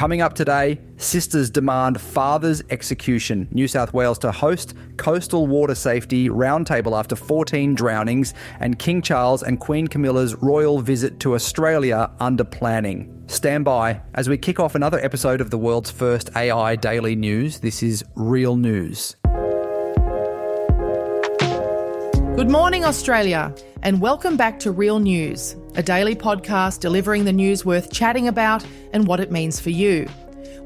Coming up today, sisters demand father's execution. New South Wales to host coastal water safety roundtable after 14 drownings, and King Charles and Queen Camilla's royal visit to Australia under planning. Stand by as we kick off another episode of the world's first AI daily news. This is Real News. Good morning, Australia, and welcome back to Real News, a daily podcast delivering the news worth chatting about and what it means for you.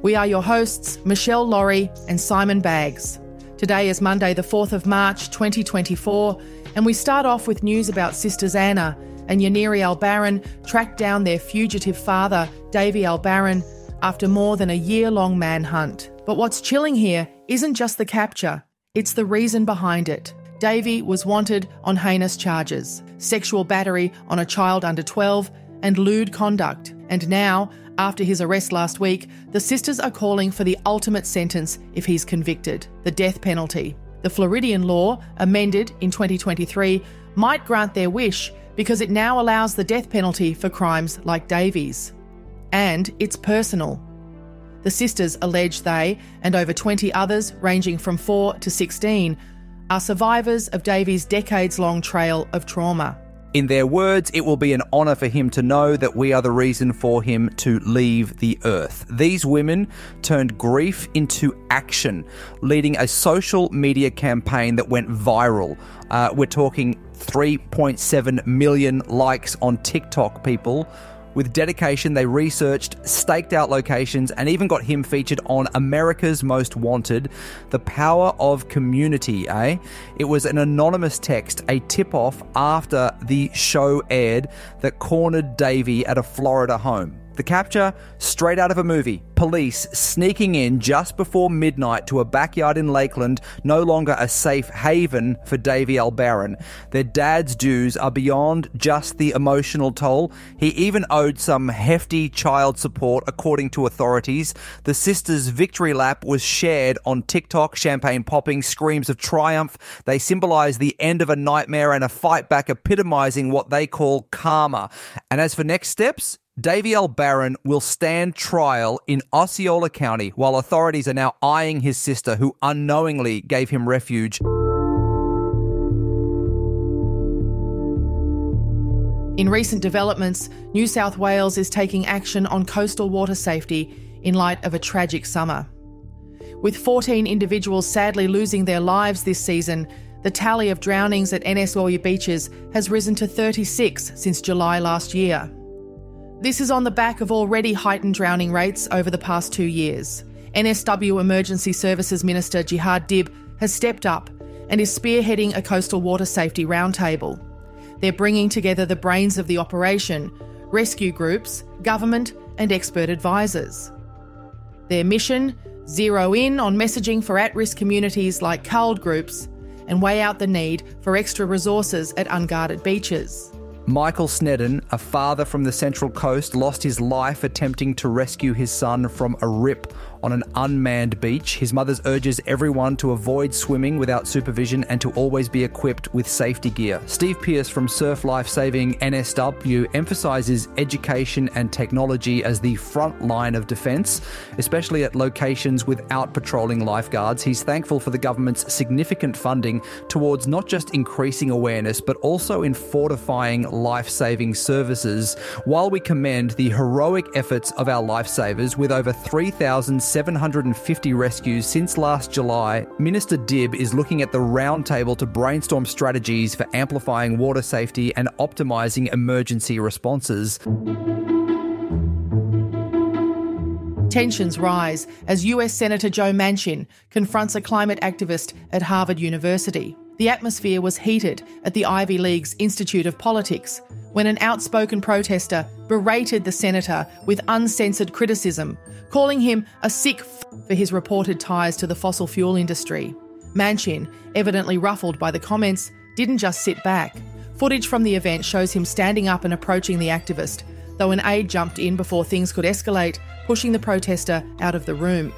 We are your hosts, Meshel Laurie and Simon Baggs. Today is Monday, the 4th of March, 2024, and we start off with news about sisters Anna and Yaniri Albaran tracked down their fugitive father, Davy Albaran, after more than a year long manhunt. But what's chilling here isn't just the capture, it's the reason behind it. Davy was wanted on heinous charges sexual battery on a child under 12 and lewd conduct. And now, after his arrest last week, the sisters are calling for the ultimate sentence if he's convicted the death penalty. The Floridian law, amended in 2023, might grant their wish because it now allows the death penalty for crimes like Davy's. And it's personal. The sisters allege they, and over 20 others, ranging from 4 to 16, are survivors of Davy's decades long trail of trauma. In their words, it will be an honour for him to know that we are the reason for him to leave the earth. These women turned grief into action, leading a social media campaign that went viral. Uh, we're talking 3.7 million likes on TikTok, people. With dedication, they researched, staked out locations, and even got him featured on America's Most Wanted. The power of community, eh? It was an anonymous text, a tip off after the show aired that cornered Davy at a Florida home. The capture, straight out of a movie. Police sneaking in just before midnight to a backyard in Lakeland, no longer a safe haven for Davy Albaran. Their dad's dues are beyond just the emotional toll. He even owed some hefty child support, according to authorities. The sisters' victory lap was shared on TikTok, champagne popping, screams of triumph. They symbolize the end of a nightmare and a fight back, epitomizing what they call karma. And as for next steps, Davy Albaran will stand trial in Osceola County while authorities are now eyeing his sister, who unknowingly gave him refuge. In recent developments, New South Wales is taking action on coastal water safety in light of a tragic summer. With 14 individuals sadly losing their lives this season, the tally of drownings at NSW beaches has risen to 36 since July last year. This is on the back of already heightened drowning rates over the past two years. NSW Emergency Services Minister Jihad Dib has stepped up and is spearheading a coastal water safety roundtable. They're bringing together the brains of the operation, rescue groups, government, and expert advisors. Their mission zero in on messaging for at risk communities like CALD groups and weigh out the need for extra resources at unguarded beaches. Michael Snedden, a father from the Central Coast, lost his life attempting to rescue his son from a rip on an unmanned beach. His mother urges everyone to avoid swimming without supervision and to always be equipped with safety gear. Steve Pearce from Surf Life Saving NSW emphasizes education and technology as the front line of defense, especially at locations without patrolling lifeguards. He's thankful for the government's significant funding towards not just increasing awareness, but also in fortifying life saving services. While we commend the heroic efforts of our lifesavers with over 3,750 rescues since last July, Minister Dib is looking at the roundtable to brainstorm strategies for amplifying water safety and optimising emergency responses. Tensions rise as US Senator Joe Manchin confronts a climate activist at Harvard University. The atmosphere was heated at the Ivy League's Institute of Politics when an outspoken protester berated the senator with uncensored criticism, calling him a sick f- for his reported ties to the fossil fuel industry. Manchin, evidently ruffled by the comments, didn't just sit back. Footage from the event shows him standing up and approaching the activist, though an aide jumped in before things could escalate, pushing the protester out of the room.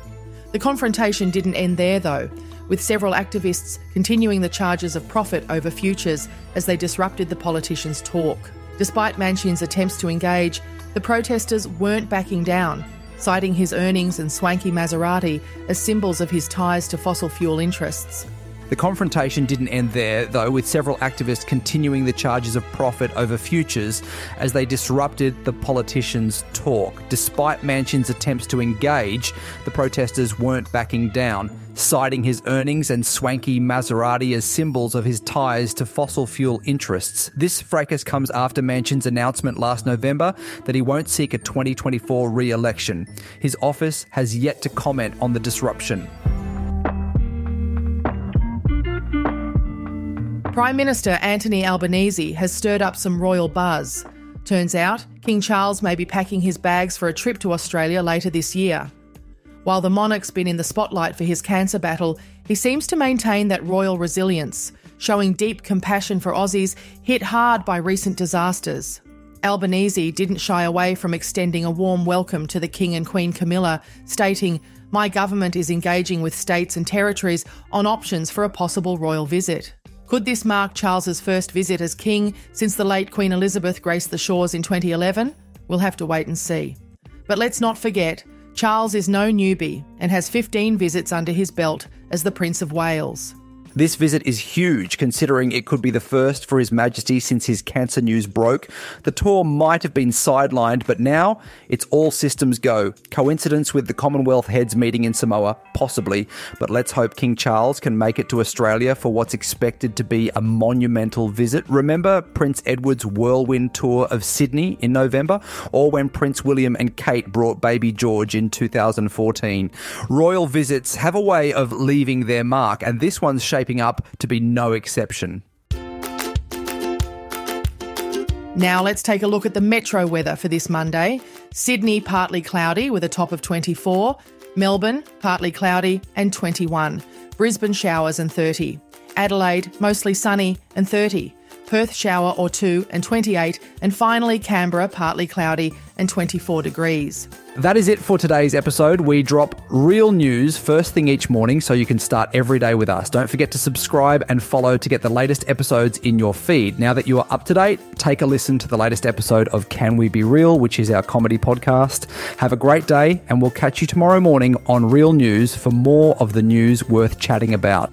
The confrontation didn't end there, though, with several activists continuing the charges of profit over futures as they disrupted the politicians' talk. Despite Manchin's attempts to engage, the protesters weren't backing down, citing his earnings and swanky Maserati as symbols of his ties to fossil fuel interests. The confrontation didn't end there, though, with several activists continuing the charges of profit over futures as they disrupted the politicians' talk. Despite Manchin's attempts to engage, the protesters weren't backing down, citing his earnings and swanky Maserati as symbols of his ties to fossil fuel interests. This fracas comes after Manchin's announcement last November that he won't seek a 2024 re election. His office has yet to comment on the disruption. Prime Minister Anthony Albanese has stirred up some royal buzz. Turns out, King Charles may be packing his bags for a trip to Australia later this year. While the monarch's been in the spotlight for his cancer battle, he seems to maintain that royal resilience, showing deep compassion for Aussies hit hard by recent disasters. Albanese didn't shy away from extending a warm welcome to the King and Queen Camilla, stating, My government is engaging with states and territories on options for a possible royal visit. Could this mark Charles's first visit as king since the late Queen Elizabeth graced the shores in 2011? We'll have to wait and see. But let's not forget, Charles is no newbie and has 15 visits under his belt as the Prince of Wales. This visit is huge considering it could be the first for His Majesty since his cancer news broke. The tour might have been sidelined, but now it's all systems go. Coincidence with the Commonwealth heads meeting in Samoa? Possibly, but let's hope King Charles can make it to Australia for what's expected to be a monumental visit. Remember Prince Edward's whirlwind tour of Sydney in November, or when Prince William and Kate brought baby George in 2014? Royal visits have a way of leaving their mark, and this one's shaped shaping up to be no exception. Now let's take a look at the metro weather for this Monday. Sydney, partly cloudy with a top of 24. Melbourne, partly cloudy and 21. Brisbane, showers and 30. Adelaide, mostly sunny and 30. Perth, shower or two and 28. And finally, Canberra, partly cloudy and 24 degrees. That is it for today's episode. We drop real news first thing each morning so you can start every day with us. Don't forget to subscribe and follow to get the latest episodes in your feed. Now that you are up to date, take a listen to the latest episode of Can We Be Real, which is our comedy podcast. Have a great day, and we'll catch you tomorrow morning on Real News for more of the news worth chatting about.